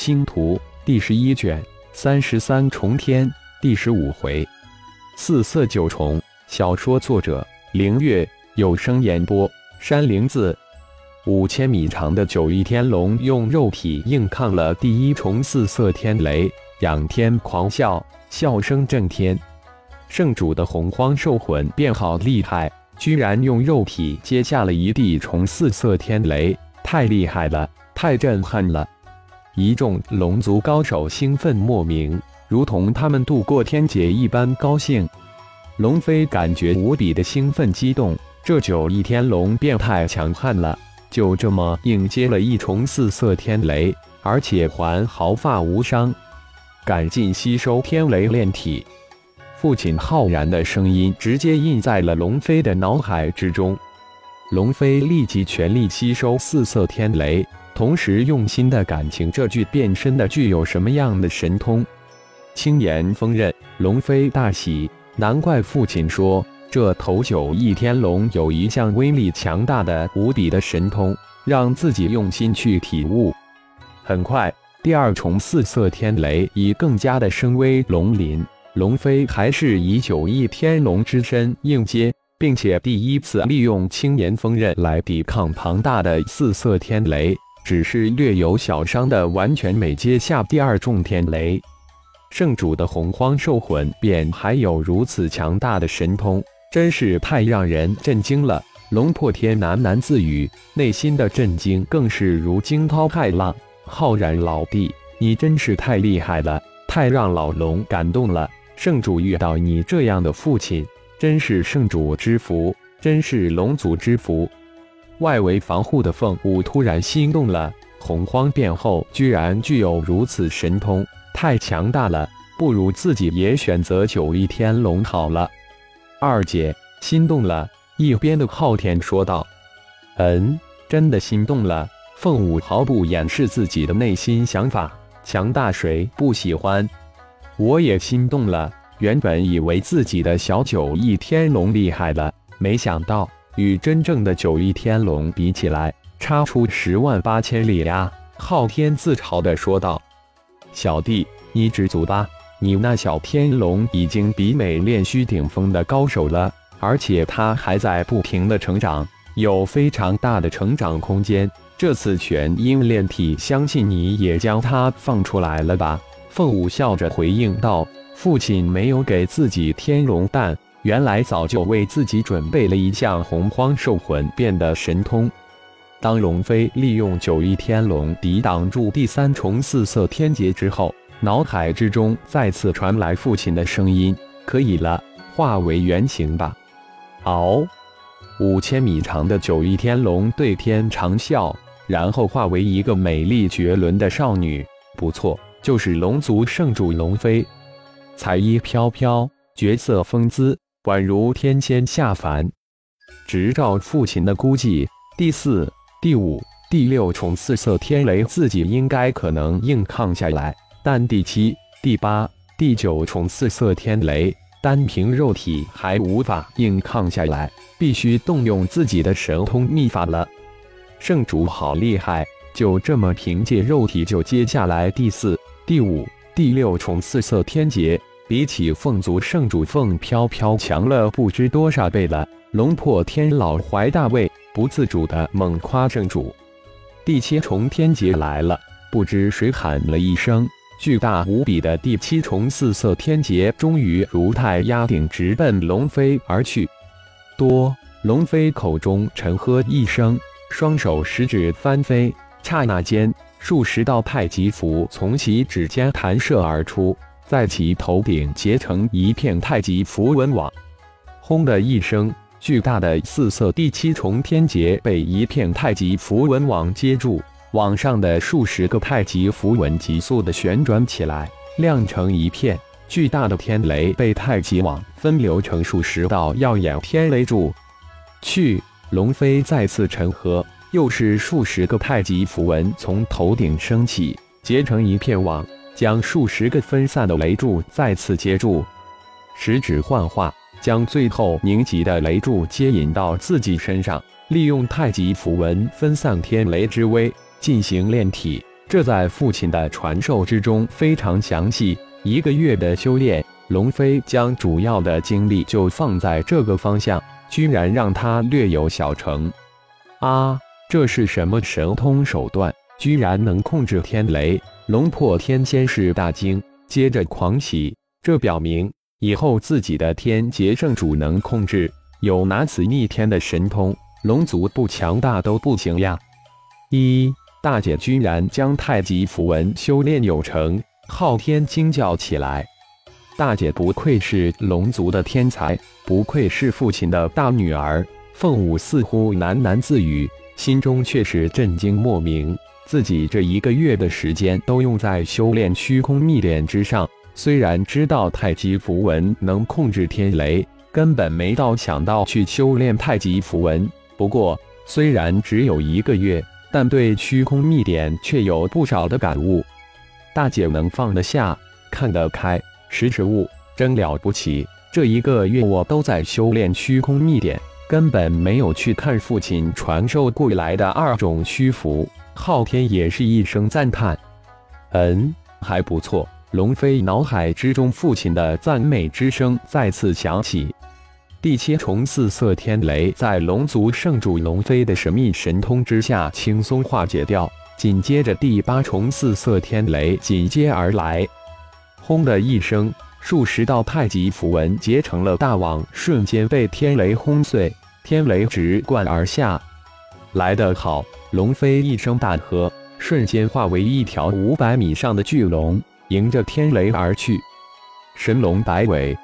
星图第十一卷三十三重天第十五回，四色九重。小说作者：凌月，有声演播：山灵子。五千米长的九翼天龙用肉体硬抗了第一重四色天雷，仰天狂笑，笑声震天。圣主的洪荒兽魂便好厉害，居然用肉体接下了一地重四色天雷，太厉害了，太震撼了！一众龙族高手兴奋莫名，如同他们度过天劫一般高兴。龙飞感觉无比的兴奋激动，这九翼天龙变态强悍了，就这么硬接了一重四色天雷，而且还毫发无伤，赶紧吸收天雷炼体。父亲浩然的声音直接印在了龙飞的脑海之中，龙飞立即全力吸收四色天雷。同时用心的感情，这具变身的具有什么样的神通？青岩锋刃，龙飞大喜，难怪父亲说这头九翼天龙有一项威力强大的无比的神通，让自己用心去体悟。很快，第二重四色天雷以更加的声威龙鳞，龙飞还是以九翼天龙之身应接，并且第一次利用青岩锋刃来抵抗庞大的四色天雷。只是略有小伤的，完全没接下第二重天雷。圣主的洪荒兽魂便还有如此强大的神通，真是太让人震惊了。龙破天喃喃自语，内心的震惊更是如惊涛骇浪。浩然老弟，你真是太厉害了，太让老龙感动了。圣主遇到你这样的父亲，真是圣主之福，真是龙族之福。外围防护的凤舞突然心动了，洪荒变后居然具有如此神通，太强大了，不如自己也选择九翼天龙好了。二姐心动了，一边的昊天说道：“嗯，真的心动了。”凤舞毫不掩饰自己的内心想法：强大谁不喜欢？我也心动了。原本以为自己的小九翼天龙厉害了，没想到。与真正的九翼天龙比起来，差出十万八千里呀！昊天自嘲地说道：“小弟，你知足吧？你那小天龙已经比美炼虚顶峰的高手了，而且他还在不停的成长，有非常大的成长空间。这次全阴炼体，相信你也将他放出来了吧？”凤舞笑着回应道：“父亲没有给自己天龙蛋。”原来早就为自己准备了一项洪荒兽魂变的神通。当龙飞利用九翼天龙抵挡住第三重四色天劫之后，脑海之中再次传来父亲的声音：“可以了，化为原形吧。”嗷！五千米长的九翼天龙对天长啸，然后化为一个美丽绝伦的少女。不错，就是龙族圣主龙飞，彩衣飘飘，绝色风姿。宛如天仙下凡，执照父亲的估计，第四、第五、第六重四色天雷自己应该可能硬抗下来，但第七、第八、第九重四色天雷单凭肉体还无法硬抗下来，必须动用自己的神通秘法了。圣主好厉害，就这么凭借肉体就接下来第四、第五、第六重四色天劫。比起凤族圣主凤飘飘强了不知多少倍了。龙破天老怀大慰，不自主的猛夸圣主。第七重天劫来了，不知谁喊了一声，巨大无比的第七重四色天劫终于如太压顶，直奔龙飞而去。多龙飞口中沉喝一声，双手食指翻飞，刹那间数十道太极符从其指尖弹射而出。在其头顶结成一片太极符文网，轰的一声，巨大的四色第七重天劫被一片太极符文网接住，网上的数十个太极符文急速的旋转起来，亮成一片。巨大的天雷被太极网分流成数十道耀眼天雷柱。去，龙飞再次沉河，又是数十个太极符文从头顶升起，结成一片网。将数十个分散的雷柱再次接住，十指幻化，将最后凝集的雷柱接引到自己身上，利用太极符文分散天雷之威进行炼体。这在父亲的传授之中非常详细。一个月的修炼，龙飞将主要的精力就放在这个方向，居然让他略有小成。啊，这是什么神通手段？居然能控制天雷！龙破天先是大惊，接着狂喜。这表明以后自己的天劫圣主能控制，有拿此逆天的神通，龙族不强大都不行呀！一大姐居然将太极符文修炼有成。昊天惊叫起来：“大姐不愧是龙族的天才，不愧是父亲的大女儿。”凤舞似乎喃喃自语，心中却是震惊莫名。自己这一个月的时间都用在修炼虚空秘典之上，虽然知道太极符文能控制天雷，根本没到想到去修炼太极符文。不过，虽然只有一个月，但对虚空秘典却有不少的感悟。大姐能放得下、看得开，识时务，真了不起。这一个月我都在修炼虚空秘典，根本没有去看父亲传授过来的二种虚符。昊天也是一声赞叹：“嗯，还不错。”龙飞脑海之中父亲的赞美之声再次响起。第七重四色天雷在龙族圣主龙飞的神秘神通之下轻松化解掉。紧接着，第八重四色天雷紧接而来，轰的一声，数十道太极符文结成了大网，瞬间被天雷轰碎，天雷直贯而下。来得好！龙飞一声大喝，瞬间化为一条五百米上的巨龙，迎着天雷而去。神龙摆尾，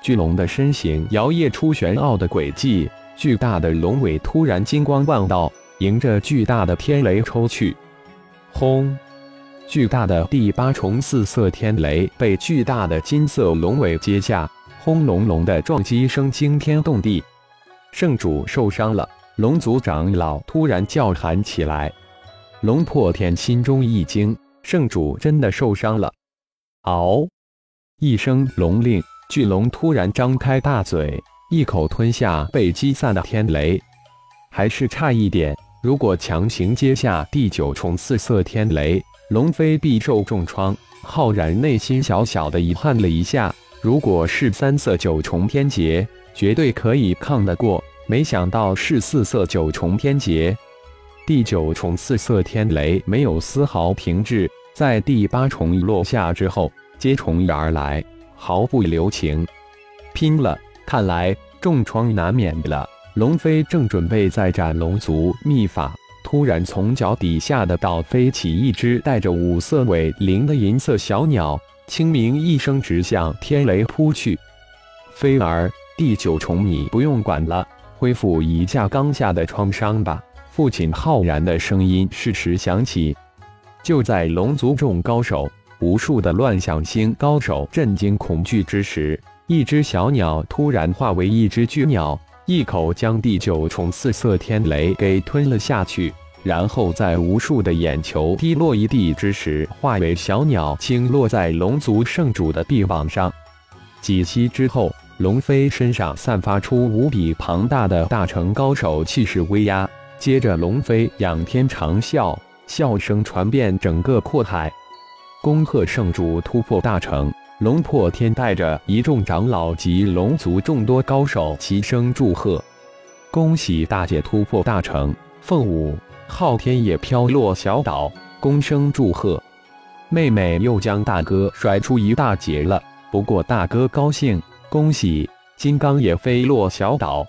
巨龙的身形摇曳出玄奥的轨迹，巨大的龙尾突然金光万道，迎着巨大的天雷抽去。轰！巨大的第八重四色天雷被巨大的金色龙尾接下，轰隆隆的撞击声惊天动地。圣主受伤了！龙族长老突然叫喊起来。龙破天心中一惊，圣主真的受伤了！嗷！一声龙令，巨龙突然张开大嘴，一口吞下被击散的天雷，还是差一点。如果强行接下第九重四色天雷，龙飞必受重创。浩然内心小小的遗憾了一下，如果是三色九重天劫，绝对可以抗得过。没想到是四色九重天劫，第九重四色天雷没有丝毫停滞，在第八重落下之后接踵而来，毫不留情，拼了！看来重创难免了。龙飞正准备再展龙族秘法，突然从脚底下的倒飞起一只带着五色尾翎的银色小鸟，轻鸣一声，直向天雷扑去。飞儿，第九重你不用管了，恢复一下刚下的创伤吧。父亲浩然的声音适时响起。就在龙族众高手、无数的乱象星高手震惊恐惧之时，一只小鸟突然化为一只巨鸟。一口将第九重四色天雷给吞了下去，然后在无数的眼球滴落一地之时，化为小鸟轻落在龙族圣主的臂膀上。几息之后，龙飞身上散发出无比庞大的大成高手气势威压，接着龙飞仰天长啸，笑声传遍整个阔海。恭贺圣主突破大成！龙破天带着一众长老及龙族众多高手齐声祝贺：“恭喜大姐突破大成！”凤舞、昊天也飘落小岛，恭声祝贺。妹妹又将大哥甩出一大截了，不过大哥高兴，恭喜！金刚也飞落小岛。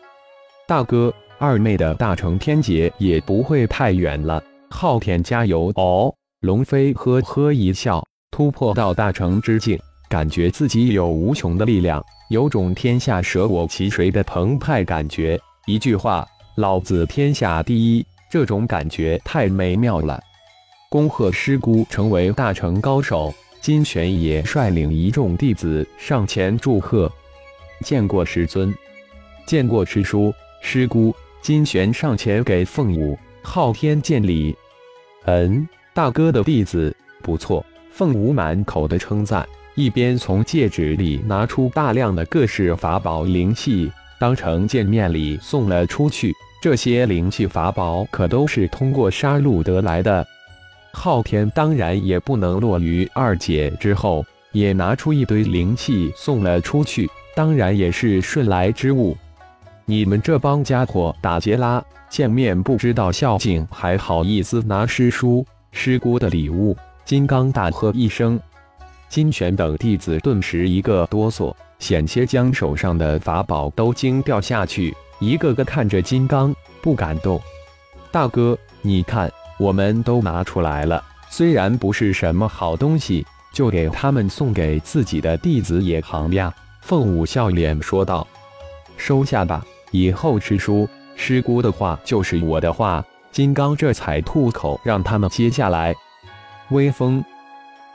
大哥，二妹的大成天劫也不会太远了。昊天加油！哦，龙飞呵呵一笑，突破到大成之境。感觉自己有无穷的力量，有种天下舍我其谁的澎湃感觉。一句话，老子天下第一，这种感觉太美妙了。恭贺师姑成为大成高手，金玄也率领一众弟子上前祝贺。见过师尊，见过师叔、师姑。金玄上前给凤舞、昊天见礼。嗯，大哥的弟子不错。凤舞满口的称赞。一边从戒指里拿出大量的各式法宝灵器，当成见面礼送了出去。这些灵器法宝可都是通过杀戮得来的。昊天当然也不能落于二姐之后，也拿出一堆灵气送了出去，当然也是顺来之物。你们这帮家伙打劫啦！见面不知道孝敬，还好意思拿师叔师姑的礼物！金刚大喝一声，金泉等弟子顿时一个哆嗦，险些将手上的法宝都惊掉下去，一个个看着金刚不敢动。大哥，你看，我们都拿出来了，虽然不是什么好东西，就给他们送给自己的弟子也行呀。凤舞笑脸说道：“收下吧。”以后师叔师姑的话就是我的话。金刚这才吐口，让他们接下来。威风，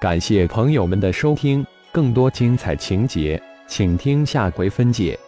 感谢朋友们的收听，更多精彩情节，请听下回分解。